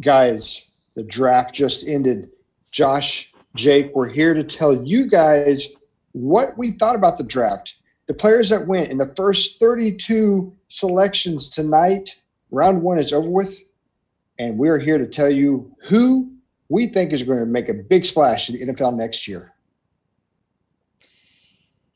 guys, the draft just ended. Josh, Jake, we're here to tell you guys what we thought about the draft. The players that went in the first 32 selections tonight, round one is over with. And we're here to tell you who we think is going to make a big splash in the NFL next year.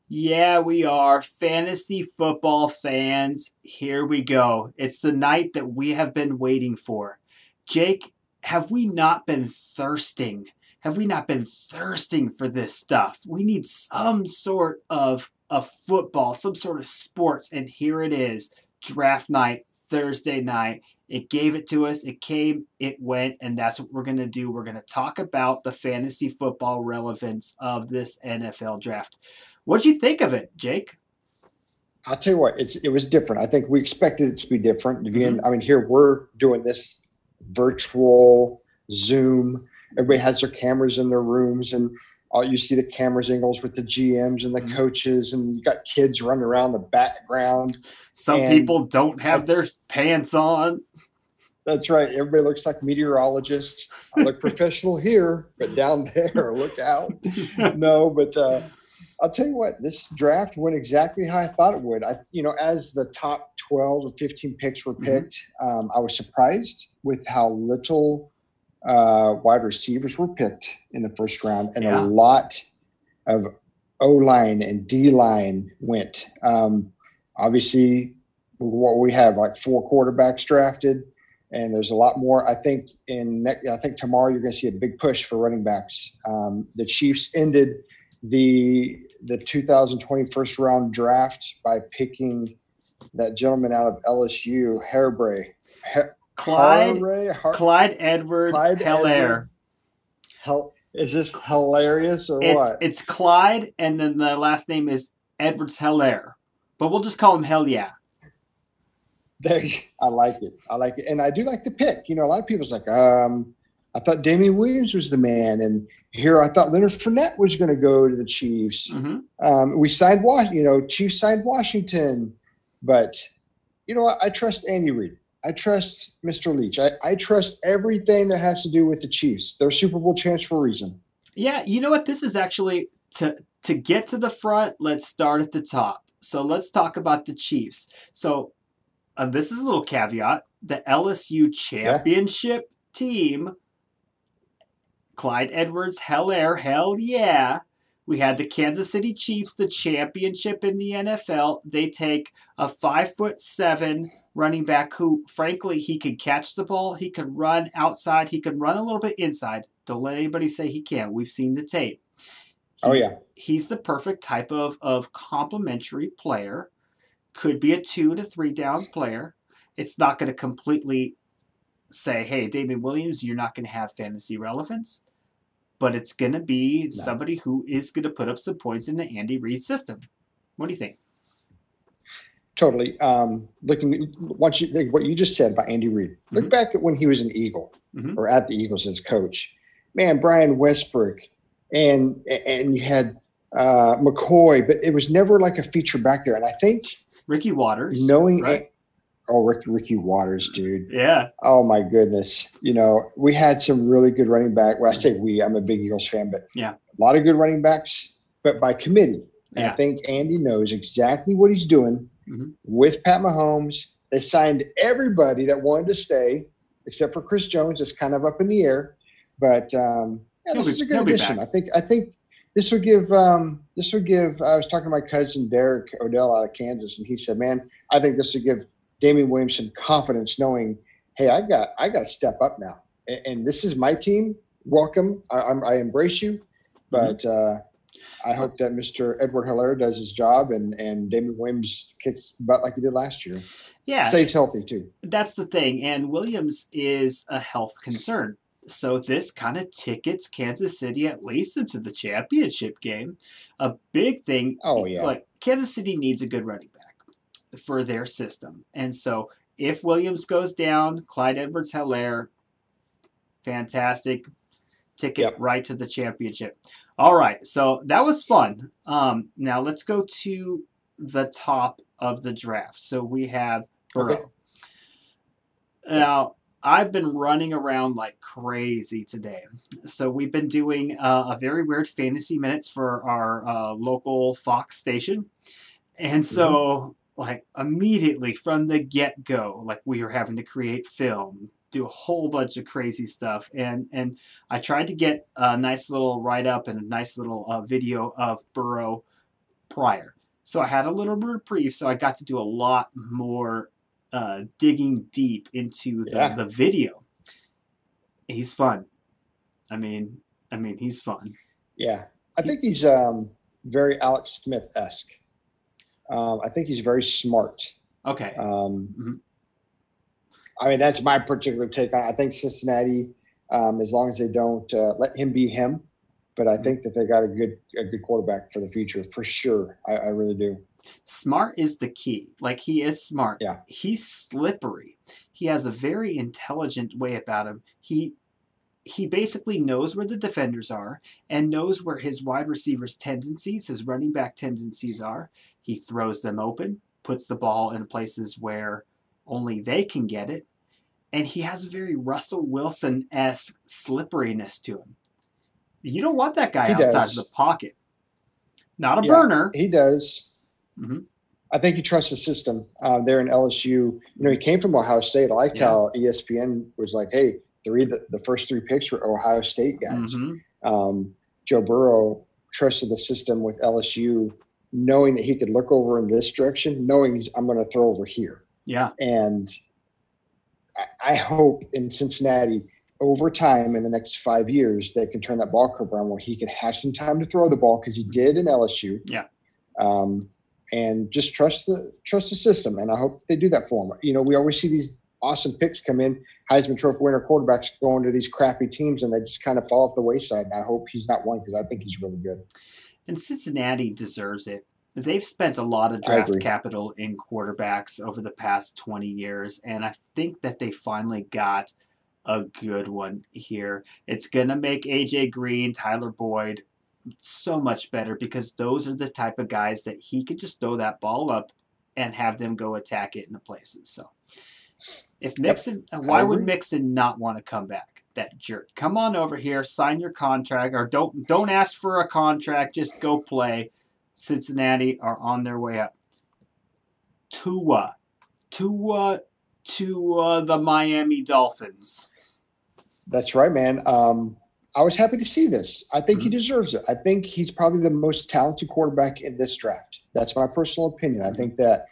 Yeah, we are fantasy football fans. Here we go. It's the night that we have been waiting for. Jake, have we not been thirsting? Have we not been thirsting for this stuff? We need some sort of of football, some sort of sports, and here it is. Draft night, Thursday night. It gave it to us. It came, it went, and that's what we're going to do. We're going to talk about the fantasy football relevance of this NFL draft. What'd you think of it, Jake? I'll tell you what, it's it was different. I think we expected it to be different. Again, mm-hmm. I mean, here we're doing this virtual Zoom. Everybody has their cameras in their rooms, and all you see the cameras angles with the GMs and the mm-hmm. coaches, and you got kids running around the background. Some and people don't have their pants on. That's right. Everybody looks like meteorologists. I look professional here, but down there, look out. no, but uh, I'll tell you what, this draft went exactly how I thought it would. I, you know, as the top 12 or 15 picks were mm-hmm. picked, mm-hmm. um, I was surprised with how little uh, wide receivers were picked in the first round, and yeah. a lot of O line and D line went. Um, obviously, what we have like four quarterbacks drafted, and there's a lot more. I think in I think tomorrow you're going to see a big push for running backs. Um, the Chiefs ended the the 2020 first round draft by picking that gentleman out of LSU, Hairbrae. Clyde, Har- Clyde Edward Clyde Helaire. Hel- is this hilarious or it's, what? It's Clyde, and then the last name is Edwards Helaire. But we'll just call him Hell Yeah. There, I like it. I like it, and I do like the pick. You know, a lot of people's like, um, I thought Damien Williams was the man, and here I thought Leonard Fournette was going to go to the Chiefs. Mm-hmm. Um, we signed, you know, Chiefs signed Washington, but you know what? I trust Andy Reid. I trust Mr. Veach. I, I trust everything that has to do with the Chiefs. They're Super Bowl champs for a reason. Yeah, you know what? This is actually to to get to the front. Let's start at the top. So let's talk about the Chiefs. So uh, this is a little caveat: the LSU championship yeah. team Clyde Edwards, Helaire, hell yeah. We had the Kansas City Chiefs, the championship in the NFL. They take a five foot seven running back who, frankly, he could catch the ball, he could run outside, he could run a little bit inside. Don't let anybody say he can't. We've seen the tape. Oh yeah, he's the perfect type of of complementary player. Could be a two to three down player. It's not going to completely say, "Hey, Damien Williams, you're not going to have fantasy relevance." But it's going to be no. somebody who is going to put up some points in the Andy Reid system. What do you think? Totally. Um, looking once you think what you just said about Andy Reid, look mm-hmm. back at when he was an Eagle mm-hmm. or at the Eagles as coach. Man, Brian Westbrook, and and you had uh, McCoy, but it was never like a feature back there. And I think Ricky Watters, knowing right? Oh, Ricky, Ricky Watters, dude. Yeah. Oh my goodness. You know, we had some really good running back. Well, I say we. I'm a big Eagles fan, but yeah, a lot of good running backs, but by committee. And yeah. I think Andy knows exactly what he's doing mm-hmm. with Pat Mahomes. They signed everybody that wanted to stay, except for Chris Jones. It's kind of up in the air, but um, yeah, this be, is a good addition. I think. I think this will give. Um, this will give. I was talking to my cousin Derek Odell out of Kansas, and he said, "Man, I think this will give." Damien Williamson confidence, knowing, hey, I got I got to step up now, and, and, this is my team. Welcome, I, I embrace you, but uh, I hope that Mr. Edward Helaire does his job and and Damien Williams kicks butt like he did last year. Yeah, stays healthy too. That's the thing, and Williams is a health concern. So this kind of tickets Kansas City at least into the championship game. A big thing. Oh yeah. Like Kansas City needs a good running back for their system. And so if Williams goes down, Clyde Edwards Helaire, fantastic ticket yep. right to the championship. All right, so that was fun. Um, now let's go to the top of the draft. So we have Burrow. Okay. Now, I've been running around like crazy today. So we've been doing uh, a very weird fantasy minutes for our uh, local Fox station, and so mm-hmm. Like immediately from the get go, like we were having to create film, do a whole bunch of crazy stuff, and and I tried to get a nice little write up and a nice little uh, video of Burrow prior. So I had a little reprieve, so I got to do a lot more uh, digging deep into the, yeah. the video. He's fun. I mean, I mean, he's fun. Yeah, I think he's um, very Alex Smith esque. Um, I think he's very smart. Okay. Um, mm-hmm. I mean, that's my particular take I think Cincinnati, um, as long as they don't uh, let him be him, but I mm-hmm. think that they got a good a good quarterback for the future for sure. I, I really do. Smart is the key. Like he is smart. Yeah. He's slippery. He has a very intelligent way about him. He he basically knows where the defenders are and knows where his wide receivers' tendencies, his running back tendencies are. He throws them open, puts the ball in places where only they can get it, and he has a very Russell Wilson esque slipperiness to him. You don't want that guy he outside does. of the pocket. Not a yeah, burner. He does. Mm-hmm. I think he trusts the system uh, there in LSU. You know, he came from Ohio State. I liked yeah. how ESPN was like, "Hey, three the, the first three picks were Ohio State guys." Mm-hmm. Um, Joe Burrow trusted the system with LSU, knowing that he could look over in this direction, knowing I'm going to throw over here. Yeah, and I, I hope in Cincinnati over time in the next five years they can turn that ball curve around where he can have some time to throw the ball because he did in LSU. Yeah. Um, and just trust the trust the system. And I hope they do that for him. You know, we always see these awesome picks come in, Heisman Trophy winner quarterbacks going to these crappy teams, and they just kind of fall off the wayside. And I hope he's not one because I think he's really good. And Cincinnati deserves it. They've spent a lot of draft capital in quarterbacks over the past 20 years, and I think that they finally got a good one here. It's going to make AJ Green, Tyler Boyd so much better because those are the type of guys that he could just throw that ball up and have them go attack it in the places. So if Mixon, yep. why would Mixon not want to come back? That jerk. Come on over here, sign your contract, or don't don't ask for a contract. Just go play. Cincinnati are on their way up. Tua, Tua, to uh, the Miami Dolphins. That's right, man. Um, I was happy to see this. I think mm-hmm. he deserves it. I think he's probably the most talented quarterback in this draft. That's my personal opinion. I think that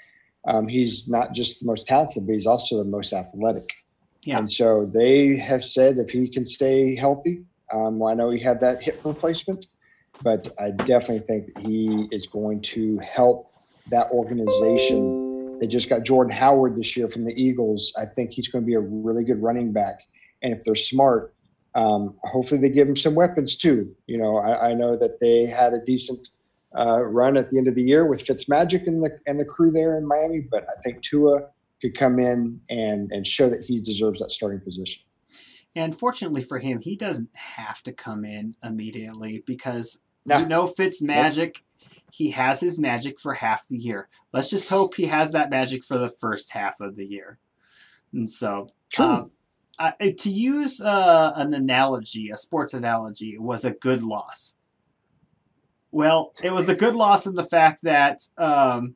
um, he's not just the most talented, but he's also the most athletic. Yeah. And so they have said if he can stay healthy, um, well, I know he had that hip replacement, but I definitely think that he is going to help that organization. They just got Jordan Howard this year from the Eagles. I think he's going to be a really good running back. And if they're smart, um, hopefully, they give him some weapons too. You know, I, I know that they had a decent uh, run at the end of the year with Fitzmagic and the and the crew there in Miami, but I think Tua could come in and and show that he deserves that starting position. And fortunately for him, he doesn't have to come in immediately because nah. you know Fitzmagic. He has his magic for half the year. Let's just hope he has that magic for the first half of the year. And so, um, uh, to use uh, an analogy, a sports analogy, it was a good loss. Well, it was a good loss in the fact that um,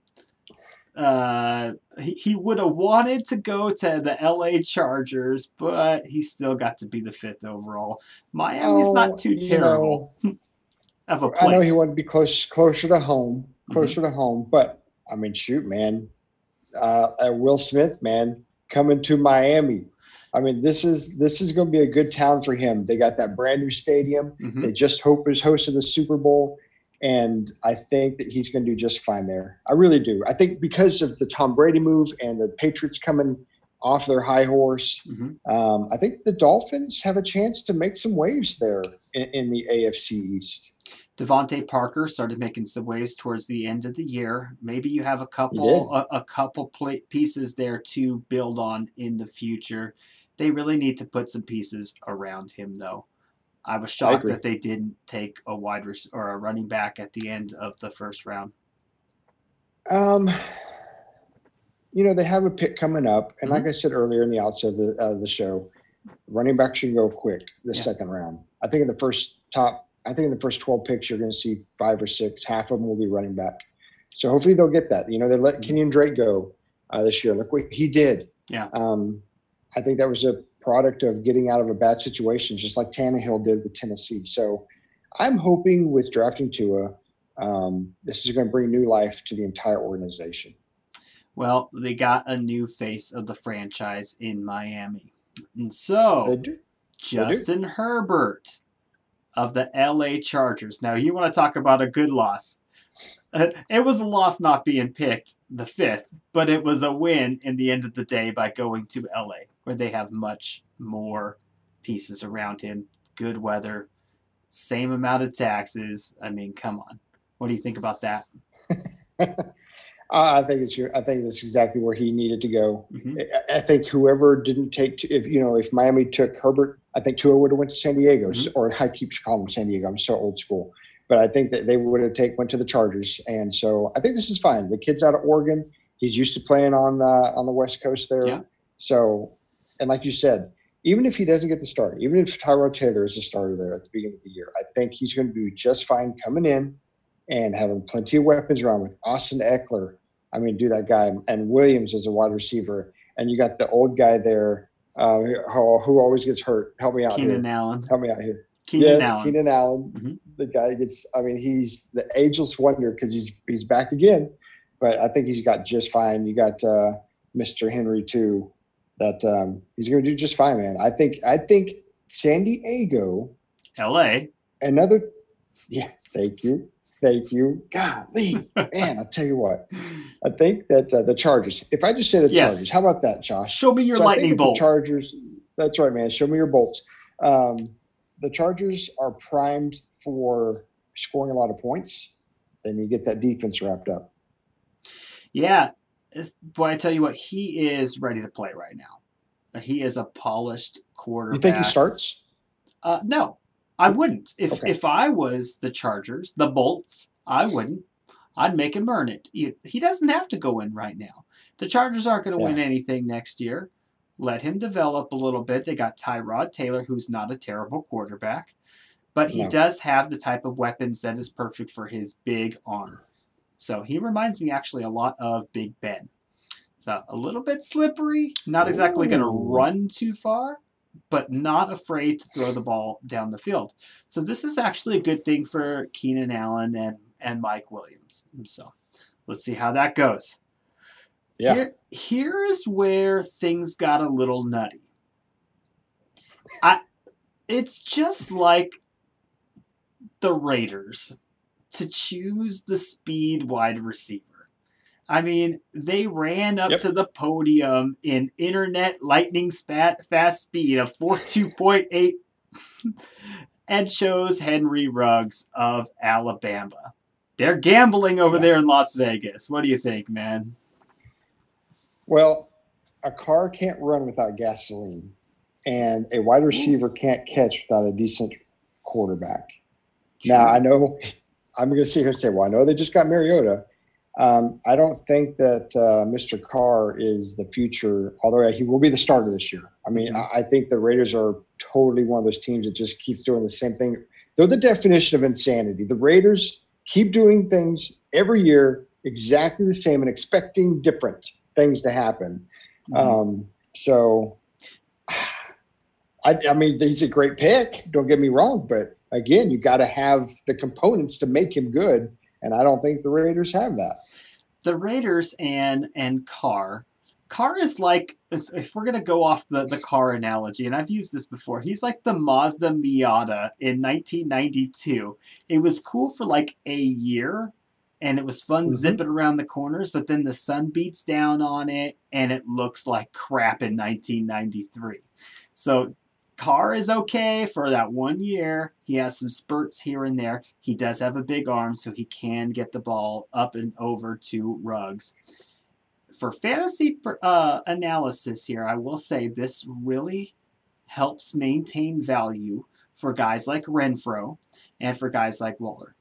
uh, he, he would have wanted to go to the LA Chargers, but he still got to be the fifth overall. Miami's oh, not too terrible know, of a place. I know he wanted to be close, closer to home, closer mm-hmm. to home, but I mean, shoot, man, uh, uh Will Smith, man, coming to Miami I mean, this is this is going to be a good town for him. They got that brand new stadium. Mm-hmm. They just hope is hosting the Super Bowl, and I think that he's going to do just fine there. I really do. I think because of the Tom Brady move and the Patriots coming off their high horse, mm-hmm. um, I think the Dolphins have a chance to make some waves there in, in the AFC East. DeVante Parker started making some waves towards the end of the year. Maybe you have a couple a, a, couple pieces there to build on in the future. They really need to put some pieces around him, though. I was shocked I that they didn't take a wide res- or a running back at the end of the first round. Um, you know, they have a pick coming up, and Mm-hmm. like I said earlier in the outset of the, uh, the show, running back should go quick the Yeah. second round. I think in the first top, I think in the first 12 picks, you're going to see five or six. Half of them will be running back. So hopefully they'll get that. You know, they let Kenyan Drake go uh, this year. Look what he did. Yeah. Um, I think that was a product of getting out of a bad situation, just like Tannehill did with Tennessee. So I'm hoping with drafting Tua, um, this is going to bring new life to the entire organization. Well, they got a new face of the franchise in Miami. And so. Justin Herbert of the LA Chargers. Now, you want to talk about a good loss. Uh, It was a loss not being picked the fifth, but it was a win in the end of the day by going to LA, where they have much more pieces around him. Good weather, same amount of taxes. I mean, come on. What do you think about that? I think it's your, I think that's exactly where he needed to go. Mhm. I- I think whoever didn't take, if you know, if Miami took Herbert, I think Tua would have went to San Diego, Mhm. or I keep calling him San Diego. I'm so old school, but I think that they would have take went to the Chargers, and so I think this is fine. The kid's out of Oregon. He's used to playing on uh, on the West Coast there. Yeah. So, and like you said, even if he doesn't get the start, even if Tyrod Taylor is a starter there at the beginning of the year, I think he's going to do just fine coming in and having plenty of weapons around with Austin Ekeler. I mean, do that guy and Williams as a wide receiver, and you got the old guy there uh, who, who always gets hurt. Help me out Keenan here. Allen. Help me out here. Keenan yes, Allen. Keenan Allen. Mhm. The guy gets. I mean, he's the ageless wonder because he's he's back again. But I think he's got just fine. You got uh, Mr. Henry too. That um, he's going to do just fine, man. I think. I think San Diego. LA. Another. Yeah. Thank you. Thank you. Golly, man. I tell you what. I think that uh, the Chargers. If I just say the Yes. Chargers, how about that, Josh? Show me your So lightning bolt. The Chargers. That's right, man. Show me your bolts. Um, the Chargers are primed for scoring a lot of points. Then you get that defense wrapped up. Yeah, boy, I tell you what, he is ready to play right now. He is a polished quarterback. You think he starts? Uh, no, I wouldn't. If Okay. if I was the Chargers, the Bolts, I wouldn't. I'd make him earn it. He, he doesn't have to go in right now. The Chargers aren't going to win anything next year. Let him develop a little bit. They got Tyrod Taylor, who's not a terrible quarterback, but he No. does have the type of weapons that is perfect for his big arm. So he reminds me actually a lot of Big Ben. So a little bit slippery, not exactly going to run too far, but not afraid to throw the ball down the field. So this is actually a good thing for Keenan Allen and, and Mike Williams. So let's see how that goes. Yeah. Here, here is where things got a little nutty. I it's just like the Raiders to choose the speed wide receiver. I mean, they ran up Yep. to the podium in internet lightning spat fast speed of 42.8 and chose Henry Ruggs of Alabama. They're gambling over Yeah. there in Las Vegas. What do you think, man? Well, a car can't run without gasoline, and a wide receiver can't catch without a decent quarterback. Now, I know I'm going to sit here and say, well, I know they just got Mariota. Um, I don't think that uh, Mr. Carr is the future, although he will be the starter this year. I mean, Mhm. I, I think the Raiders are totally one of those teams that just keeps doing the same thing. They're the definition of insanity. The Raiders keep doing things every year exactly the same and expecting different things to happen. Mhm. Um, so, I, I mean, he's a great pick. Don't get me wrong, but again, you got to have the components to make him good, and I don't think the Raiders have that. the Raiders and and Carr. Carr is like if we're gonna go off the the car analogy, and I've used this before. He's like the Mazda Miata in 1992. It was cool for like a year, and it was fun Mhm. zipping around the corners. But then the sun beats down on it, and it looks like crap in 1993. So Carr is okay for that one year. He has some spurts here and there. He does have a big arm, so he can get the ball up and over to Ruggs. For fantasy uh, analysis here, I will say this really helps maintain value for guys like Renfrow and for guys like Waller.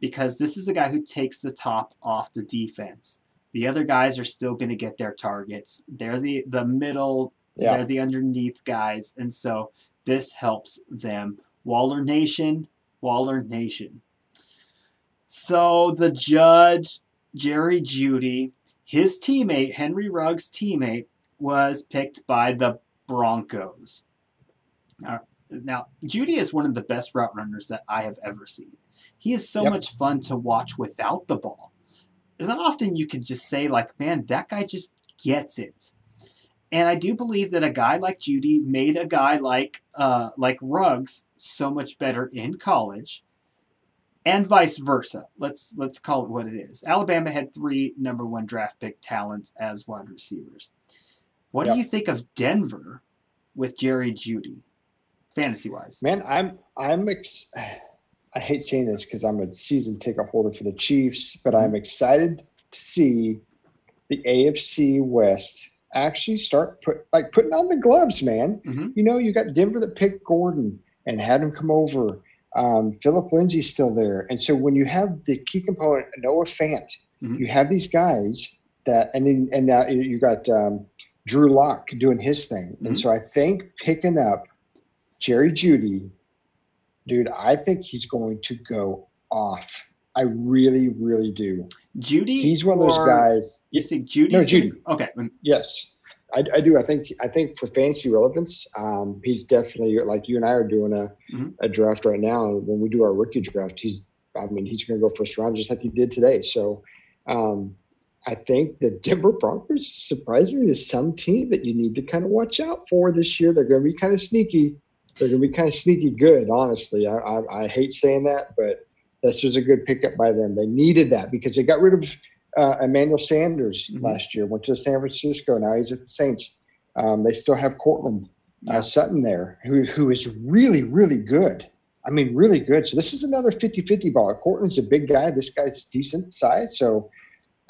Because this is a guy who takes the top off the defense. The other guys are still going to get their targets. They're the the middle. Yeah. They're the underneath guys, and so this helps them. Waller Nation, Waller Nation. So the judge, Jerry Jeudy, his teammate, Henry Ruggs' teammate, was picked by the Broncos. Now, now, Jeudy is one of the best route runners that I have ever seen. He is so Yep. much fun to watch without the ball. It's not often you can just say, like, man, that guy just gets it. And I do believe that a guy like Jeudy made a guy like uh, like Ruggs so much better in college, and vice versa. Let's let's call it what it is. Alabama had three number one draft pick talents as wide receivers. What Yep. do you think of Denver with Jerry Jeudy, fantasy wise? Man, I'm I'm ex- I hate saying this because I'm a season ticket holder for the Chiefs, but I'm excited to see the AFC West actually start put like putting on the gloves, man. Mhm. You know, you got Denver that picked Gordon and had him come over. Um, Phillip Lindsay's still there, and so when you have the key component, Noah Fant, Mhm. you have these guys that, and then and now you- got um, Drew Lock doing his thing, Mhm. and so I think picking up Jerry Jeudy, dude, I think he's going to go off. I really, really do. Jeudy, He's one of those guys. You think Jeudy's No, gonna- Jeudy. okay, Yes, I, I do. I think I think for fancy relevance, um, he's definitely like you and I are doing a, Mhm. a draft right now. When we do our rookie draft, he's I mean he's going to go first round just like he did today. So um, I think the Denver Broncos surprisingly is some team that you need to kind of watch out for this year. They're going to be kind of sneaky. They're going to be kind of sneaky good. Honestly, I, I, I hate saying that, but this was a good pickup by them. They needed that because they got rid of uh, Emmanuel Sanders Mhm. last year. Went to San Francisco. Now he's at the Saints. Um, they still have Cortland Yeah. uh, Sutton there, who who is really really good. I mean, really good. So this is another 50-50 ball. Cortland's a big guy. This guy's decent size. So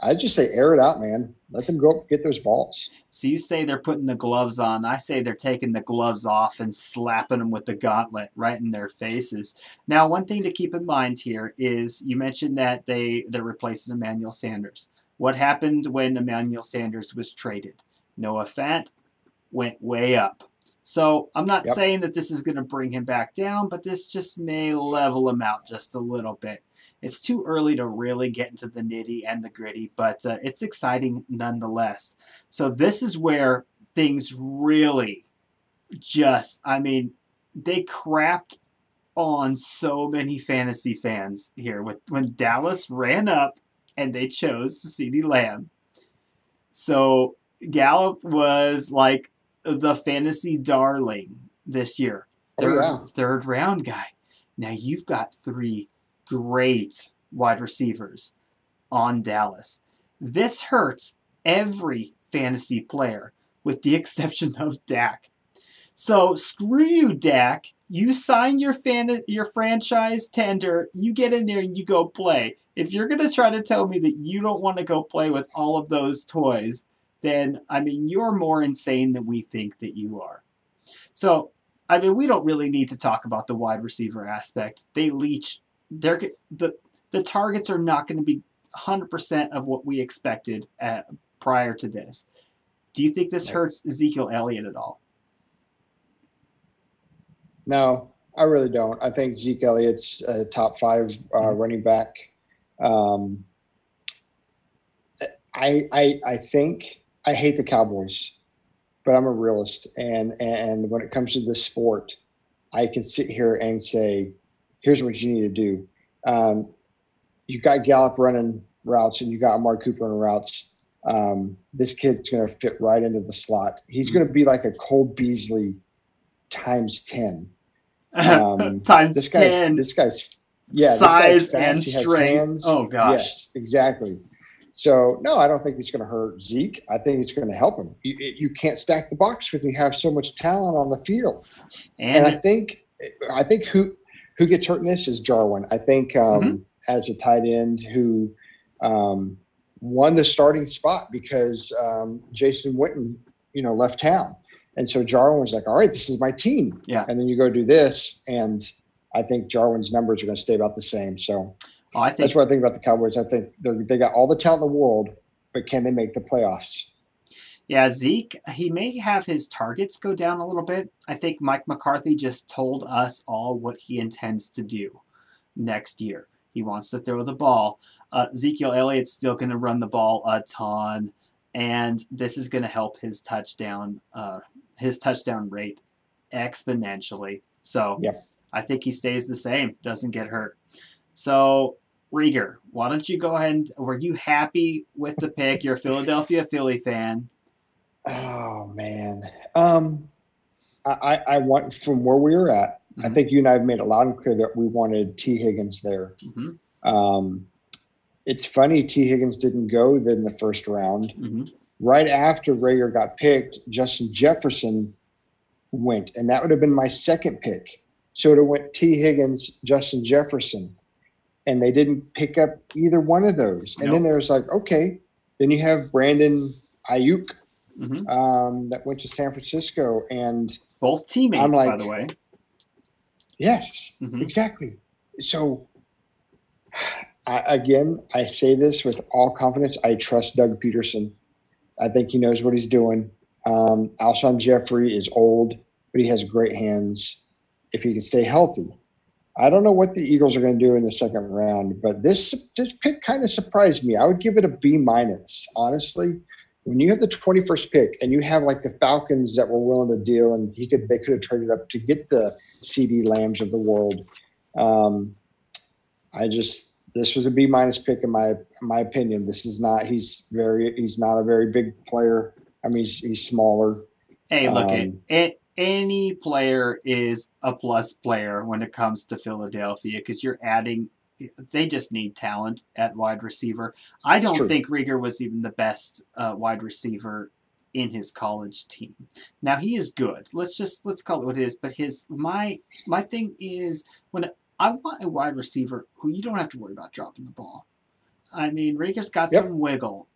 I just say air it out, man. Let them go get those balls. So you say they're putting the gloves on. I say they're taking the gloves off and slapping them with the gauntlet right in their faces. Now, one thing to keep in mind here is you mentioned that they they're replacing Emmanuel Sanders. What happened when Emmanuel Sanders was traded? Noah Fant went way up. So I'm not Yep. saying that this is going to bring him back down, but this just may level him out just a little bit. It's too early to really get into the nitty and the gritty, but uh, it's exciting nonetheless. So this is where things really just, I mean, they crapped on so many fantasy fans here with when Dallas ran up and they chose CeeDee Lamb. So Gallup was like the fantasy darling this year. Oh, yeah. third round guy. Now you've got three great wide receivers on Dallas. This hurts every fantasy player with the exception of Dak. So screw you, Dak. You sign your fan your franchise tender, you get in there and you go play. If you're gonna try to tell me that you don't want to go play with all of those toys, then I mean you're more insane than we think that you are. So I mean we don't really need to talk about the wide receiver aspect. They leech they're the the targets are not going to be 100% of what we expected at, prior to this. Do you think this hurts Ezekiel Elliott at all? No, I really don't. I think Zeke Elliott's a top five uh, Mhm. running back. Um, I, I I think I hate the Cowboys, but I'm a realist, and and when it comes to this sport, I can sit here and say, here's what you need to do. Um, you got Gallup running routes, and you got Amari Cooper running routes. Um, this kid's going to fit right into the slot. He's going to be like a Cole Beasley times ten. Um, Times This guy's 10 this guy's yeah, this size guy's fast. and strength. Oh, gosh. Yes, exactly. So no, I don't think it's going to hurt Zeke. I think it's going to help him. You, you can't stack the box when you have so much talent on the field. And, And, I think I think who who gets hurt in this is Jarwin. I think um, Mm-hmm. as a tight end who um, won the starting spot because um, Jason Witten, you know, left town, and so Jarwin was like, "All right, this is my team." Yeah. And then you go do this, and I think Jarwin's numbers are going to stay about the same. So oh, I think that's what I think about the Cowboys. I think they they got all the talent in the world, but can they make the playoffs? Yeah, Zeke, he may have his targets go down a little bit. I think Mike McCarthy just told us all what he intends to do next year. He wants to throw the ball. Uh, Ezekiel Elliott's still going to run the ball a ton, and this is going to help his touchdown uh, his touchdown rate exponentially. So yep. I think he stays the same, doesn't get hurt. So Reagor, why don't you go ahead and were you happy with the pick? You're a Philadelphia Philly fan. Oh man. Um I, I want from where we were at, mm-hmm. I think you and I have made it loud and clear that we wanted Tee Higgins there. Mm-hmm. Um, it's funny Tee Higgins didn't go in the first round. Mm-hmm. Right after Reagor got picked, Justin Jefferson went, and that would have been my second pick. So it went Tee Higgins, Justin Jefferson, and they didn't pick up either one of those. And nope. then there's like, okay, then you have Brandon Aiyuk mm-hmm. um, that went to San Francisco, and both teammates, I'm like, by the way. Yes, mm-hmm. exactly. So, I, again, I say this with all confidence. I trust Doug Pederson. I think he knows what he's doing. Um, Alshon Jeffery is old, but he has great hands if he can stay healthy. I don't know what the Eagles are going to do in the second round, but this this pick kind of surprised me. I would give it a B minus, honestly when you have the 21st pick and you have like the Falcons that were willing to deal and he could they could have traded up to get the CeeDee Lambs of the world. Um, I just this was a B minus pick in my in my opinion. This is not he's very he's not a very big player. I mean he's, he's smaller. Hey, look um, it, any player is a plus player when it comes to Philadelphia because you're adding they just need talent at wide receiver. I don't think Reagor was even the best uh, wide receiver in his college team. Now he is good. Let's just let's call it what it is. But his my my thing is when I want a wide receiver who you don't have to worry about dropping the ball. I mean, Reagor's got yep. some wiggle,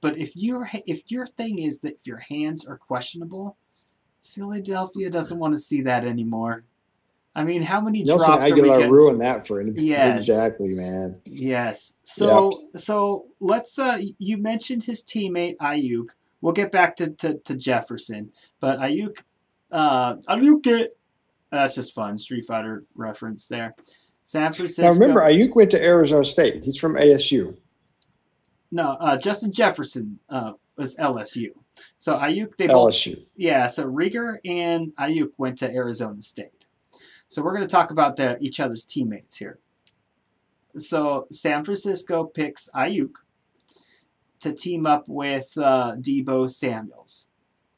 but if your if your thing is that if your hands are questionable, Philadelphia doesn't want to see that anymore. I mean, how many Nelson drops Agholor are we getting? ruined that for him. Yes, exactly, man. Yes. So, yep. so let's. Uh, you mentioned his teammate Aiyuk. We'll get back to, to, to Jefferson, but Ayuk uh, Aiyuk, it. That's just fun. Street Fighter reference there. San Francisco. Now remember, Aiyuk went to Arizona State. He's from ASU. No, uh, Justin Jefferson uh, was LSU. So Aiyuk, they both. LSU. Yeah. So Reagor and Aiyuk went to Arizona State. So we're going to talk about the, each other's teammates here. So San Francisco picks Aiyuk to team up with uh, Deebo Samuels.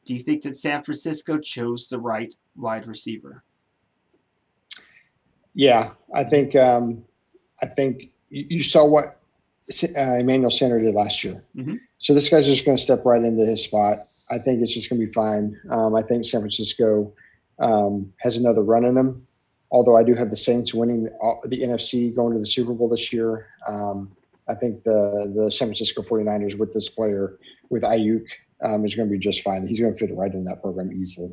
Do you think that San Francisco chose the right wide receiver? Yeah, I think um, I think you saw what uh, Emmanuel Sanders did last year. Mm-hmm. So this guy's just going to step right into his spot. I think it's just going to be fine. Um, I think San Francisco um, has another run in them although I do have the Saints winning the NFC going to the Super Bowl this year. Um, I think the the San Francisco 49ers with this player, with Aiyuk, um, is going to be just fine. He's going to fit right in that program easily.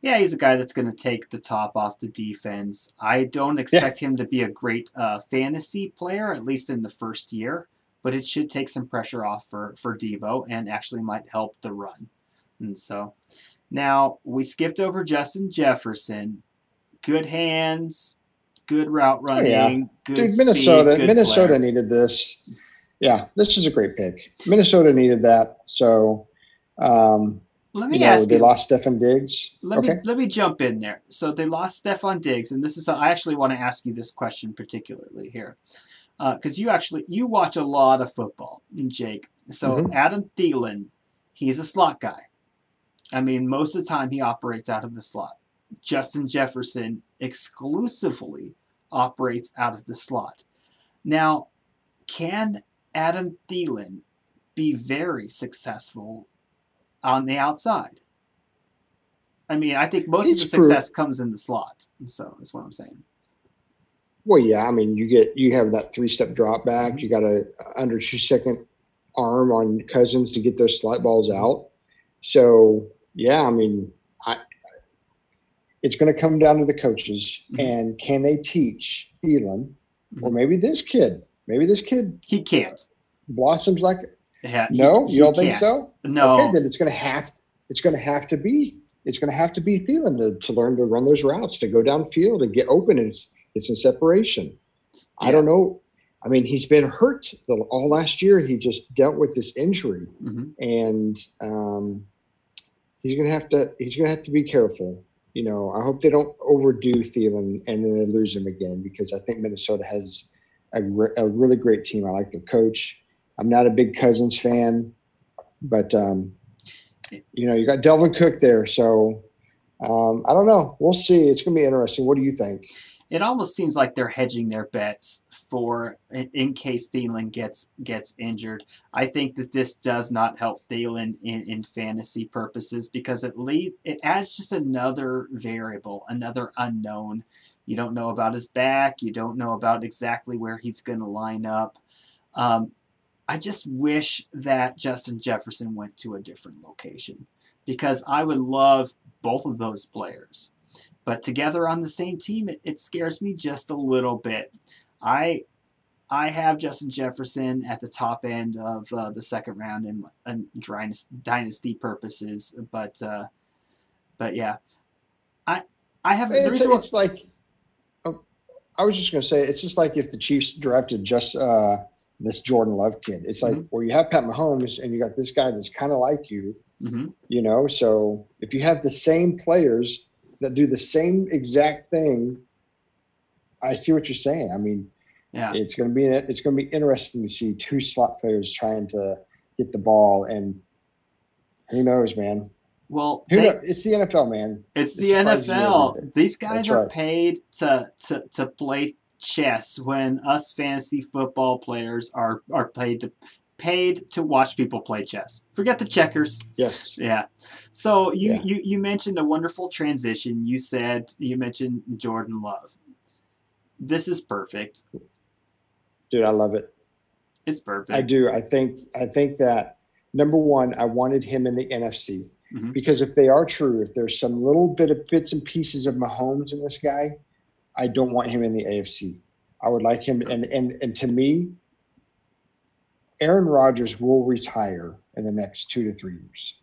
Yeah, he's a guy that's going to take the top off the defense. I don't expect yeah. him to be a great uh, fantasy player, at least in the first year, but it should take some pressure off for, for Deebo and actually might help the run. And so now we skipped over Justin Jefferson good hands, good route running, oh, yeah. good Dude, Minnesota, speed, Minnesota player. needed this. Yeah, this is a great pick. Minnesota needed that. So, um, let me you know, ask they you. lost Stefon Diggs. Let okay. me let me jump in there. So they lost Stefon Diggs, and this is I actually want to ask you this question particularly here, because uh, you actually you watch a lot of football, Jake. So mm-hmm. Adam Thielen, he's a slot guy. I mean, most of the time he operates out of the slot. Justin Jefferson exclusively operates out of the slot. Now, can Adam Thielen be very successful on the outside? I mean, I think most it's of the success comes in the slot. So that's what I'm saying. Well, yeah, I mean, you get you have that three step drop back. You got a under two second arm on Cousins to get those slot balls out. So yeah, I mean, it's going to come down to the coaches mm-hmm. and can they teach Thielen mm-hmm. or maybe this kid, maybe this kid he can't blossoms like Yeah, No, he you don't think can't. so? No. Okay, then it's going to have it's going to have to be it's going to have to be Thielen to, to learn to run those routes, to go downfield and get open and it's, it's in separation. I don't know. I mean, he's been hurt the, all last year. He just dealt with this injury, Mhm. and um, he's going to have to he's going to have to be careful. You know, I hope they don't overdo Thielen and then they lose him again because I think Minnesota has a, re- a really great team. I like their coach. I'm not a big Cousins fan, but um, you know, you got Dalvin Cook there, so um, I don't know. We'll see. It's going to be interesting. What do you think? It almost seems like they're hedging their bets for in, case Thielen gets gets injured. I think that this does not help Thielen in, in fantasy purposes because it lead it adds just another variable, another unknown. You don't know about his back. You don't know about exactly where he's going to line up. Um, I just wish that Justin Jefferson went to a different location because I would love both of those players. But together on the same team, it, it scares me just a little bit. I I have Justin Jefferson at the top end of uh, the second round in, in dynasty, purposes, but uh, but yeah, I I have It's, like oh, I was just going to say it's just like if the Chiefs drafted just uh, this Jordan Love kid. It's like Mhm. where you have Pat Mahomes and you got this guy that's kind of like you, Mhm. you know. So if you have the same players that do the same exact thing, I see what you're saying. I mean, yeah. it's going to be it's going to be interesting to see two slot players trying to get the ball and who knows, man. Well, Who they- knows? It's the NFL, man. It's It the NFL. These guys That's are right. paid to, to, to play chess when us fantasy football players are, are paid to paid to watch people play chess. Forget the checkers. Yes. Yeah. So you, Yeah. you, you mentioned a wonderful transition. You said you mentioned Jordan Love. This is perfect. Dude, I love it. It's perfect. I do. I think I think that number one, I wanted him in the NFC Mhm. because if they are true, if there's some little bit of bits and pieces of Mahomes in this guy, I don't want him in the AFC. I would like him, and and and to me, Aaron Rodgers will retire in the next two to three years.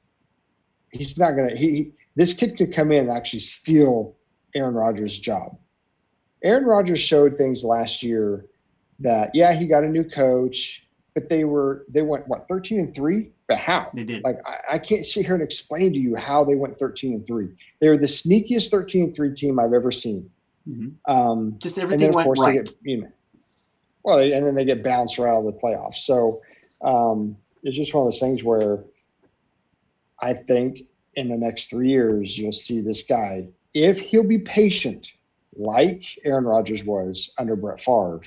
He's not gonna. He- this kid could come in and actually steal Aaron Rodgers' job. Aaron Rodgers showed things last year that yeah, he got a new coach, but they were they went what 13 and 3? But how? They did. Like I, I can't sit here and explain to you how they went 13 and 3. They were the sneakiest 13 and 3 team I've ever seen. Mhm. Um, Just everything went right. get you know, well, they- and then they get bounced right out of the playoffs. So um, it's just one of those things where I think in the next three years you'll see this guy if he'll be patient, like Aaron Rodgers was under Brett Favre.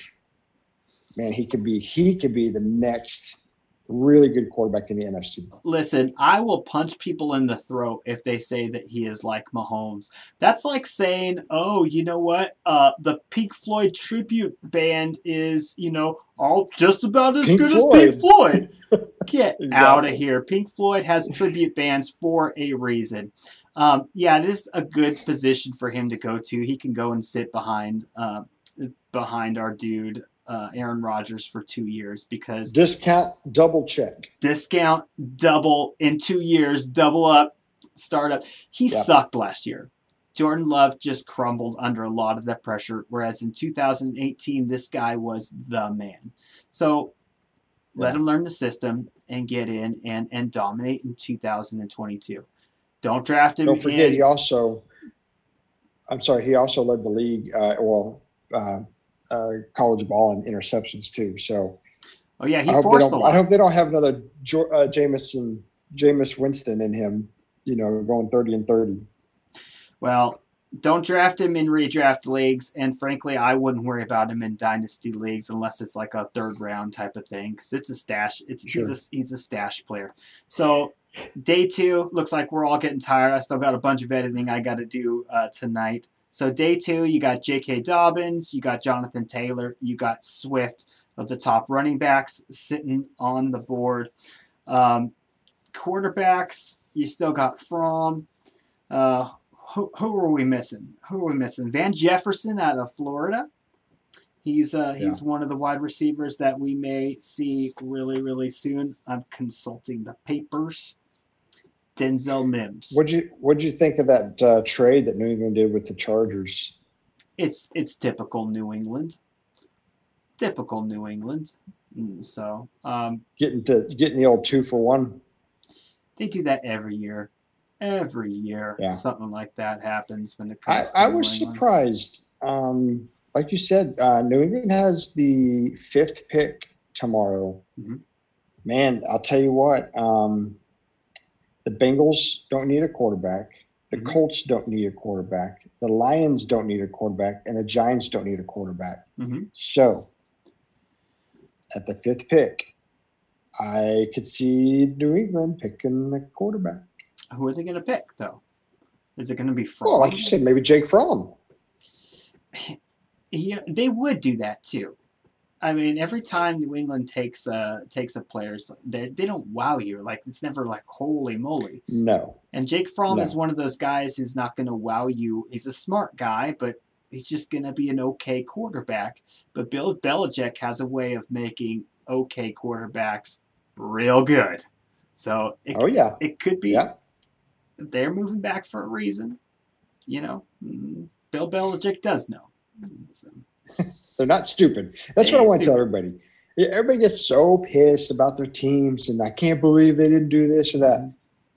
Man, he could be he could be the next really good quarterback in the NFC. Listen, I will punch people in the throat if they say that he is like Mahomes. That's like saying, "Oh, you know what? Uh, the Pink Floyd tribute band is, you know, all just about as Pink good as Pink Floyd." Get Exactly. out of here! Pink Floyd has tribute bands for a reason. Um, yeah, it is a good position for him to go to. He can go and sit behind uh, behind our dude uh, Aaron Rodgers for two years because Discount, double check. discount, double in two years, double up, start up. He sucked last year. Jordan Love just crumbled under a lot of that pressure, whereas in 2018, this guy was the man. So let Yeah. him learn the system and get in and, and dominate in 2022. Don't draft him Don't forget, in. he also, I'm sorry, he also led the league, uh, well, uh, uh, college ball and interceptions too. So oh, yeah, he I forced a lot. I hope they don't have another jo- uh, Jameson, Jameis Winston in him, you know, going 30 and 30. Well, don't draft him in redraft leagues, and frankly, I wouldn't worry about him in dynasty leagues unless it's like a third round type of thing because it's a stash. It's Sure. he's, a, he's a stash player. So day two looks like we're all getting tired. I still got a bunch of editing I got to do uh, tonight. So day two, you got J.K. Dobbins, you got Jonathan Taylor, you got Swift of the top running backs sitting on the board. Um, quarterbacks, you still got Fromm. Uh, who, who are we missing? Who are we missing? Van Jefferson out of Florida. He's uh, he's one of the wide receivers that we may see really really soon. I'm consulting the papers. Denzel Mims. What'd you What'd you think of that uh, trade that New England did with the Chargers? It's it's typical New England. Typical New England. Mm, So um, Getting to getting the old two for one. they do that every year. Every year, Yeah. something like that happens when it I, comes. I was surprised. Um, like you said, uh, New England has the fifth pick tomorrow. Mhm. Man, I'll tell you what. Um, the Bengals don't need a quarterback. The Mhm. Colts don't need a quarterback. The Lions don't need a quarterback, and the Giants don't need a quarterback. Mhm. So, at the fifth pick, I could see New England picking the quarterback. Who are they going to pick though? Is it going to be Fromm? Well, like you said, maybe Jake Fromm. Yeah, they would do that too. I mean, every time New England takes a takes a player, they they don't wow you. Like it's never like holy moly. No. And Jake Fromm No. is one of those guys who's not going to wow you. He's a smart guy, but he's just going to be an okay quarterback. But Bill Belichick has a way of making okay quarterbacks real good. So it, Oh yeah. it could be Yeah. They're moving back for a reason. You know, Mm, Bill Belichick does know. So, They're not stupid. That's They what I want to tell everybody. Everybody gets so pissed about their teams, and I can't believe they didn't do this or that.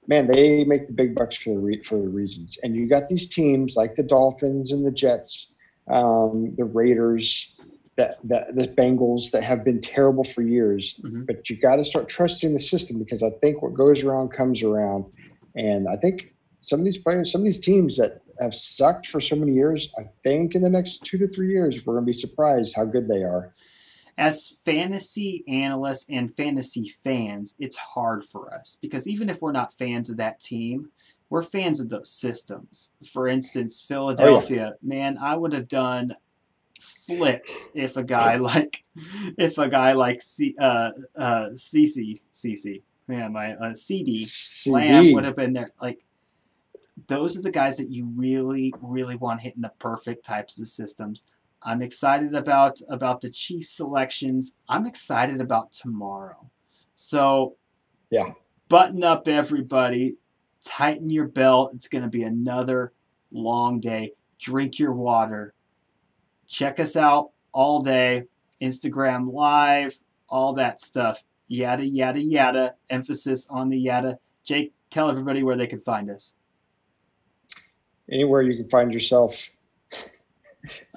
Man, they make the big bucks for the re- for the reasons. And you got these teams like the Dolphins and the Jets, um, the Raiders, that, that the Bengals that have been terrible for years. Mhm. But you got to start trusting the system because I think what goes around comes around. And I think some of these players, some of these teams that have sucked for so many years, I think in the next two to three years, we're going to be surprised how good they are. as fantasy analysts and fantasy fans, it's hard for us because even if we're not fans of that team, we're fans of those systems. For instance, Philadelphia, man, I would have done flips if a guy like if a guy like C, uh uh CC CC man my uh, CeeDee Lamb would have been there. Like those are the guys that you really, really want hitting the perfect types of systems. I'm excited about about the Chief selections. I'm excited about tomorrow. So Yeah. button up everybody, tighten your belt. It's going to be another long day. Drink your water. Check us out all day. Instagram live, all that stuff. Yada yada yada. Emphasis on the yada. Jake, tell everybody where they can find us. Anywhere you can find yourself,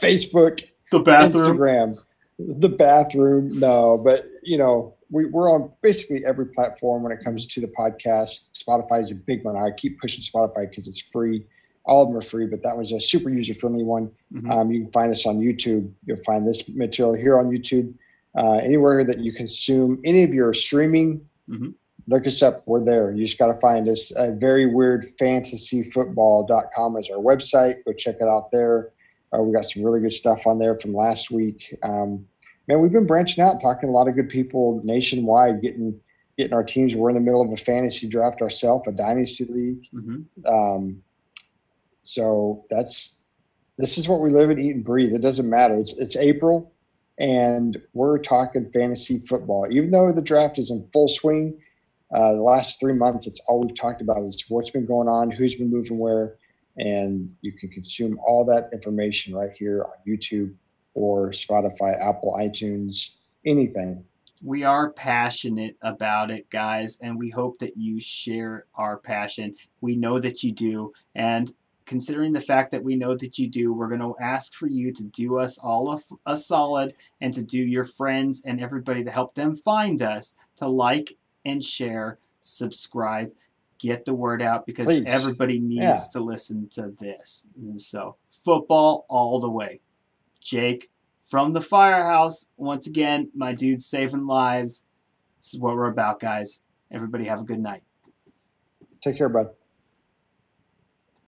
Facebook, The bathroom, Instagram, the bathroom. No, but you know, we, we're on basically every platform when it comes to the podcast. Spotify is a big one. I keep pushing Spotify because it's free. All of them are free, but that was a super user friendly one. Mhm. Um, you can find us on YouTube. You'll find this material here on YouTube. Uh, anywhere that you consume any of your streaming, Mhm. look us up. We're there. You just got to find us. Uh, very weird fantasyfootball.com is our website. Go check it out there. Uh, we got some really good stuff on there from last week. Um, man, we've been branching out, talking to a lot of good people nationwide, getting getting our teams. We're in the middle of a fantasy draft ourselves, a dynasty league. Mhm. Um, so that's this is what we live and eat and breathe. It doesn't matter. It's it's April, and we're talking fantasy football. Even though the draft is in full swing, uh, the last three months, it's all we've talked about is what's been going on, who's been moving where, and you can consume all that information right here on YouTube or Spotify, Apple, iTunes, anything. We are passionate about it, guys, and we hope that you share our passion. We know that you do, and considering the fact that we know that you do, we're going to ask for you to do us all a, a solid and to do your friends and everybody to help them find us to like and share, subscribe, get the word out because Please. everybody needs Yeah. to listen to this. And so, football all the way. Jake from the firehouse, once again, my dude saving lives. This is what we're about, guys. Everybody have a good night. Take care, bud.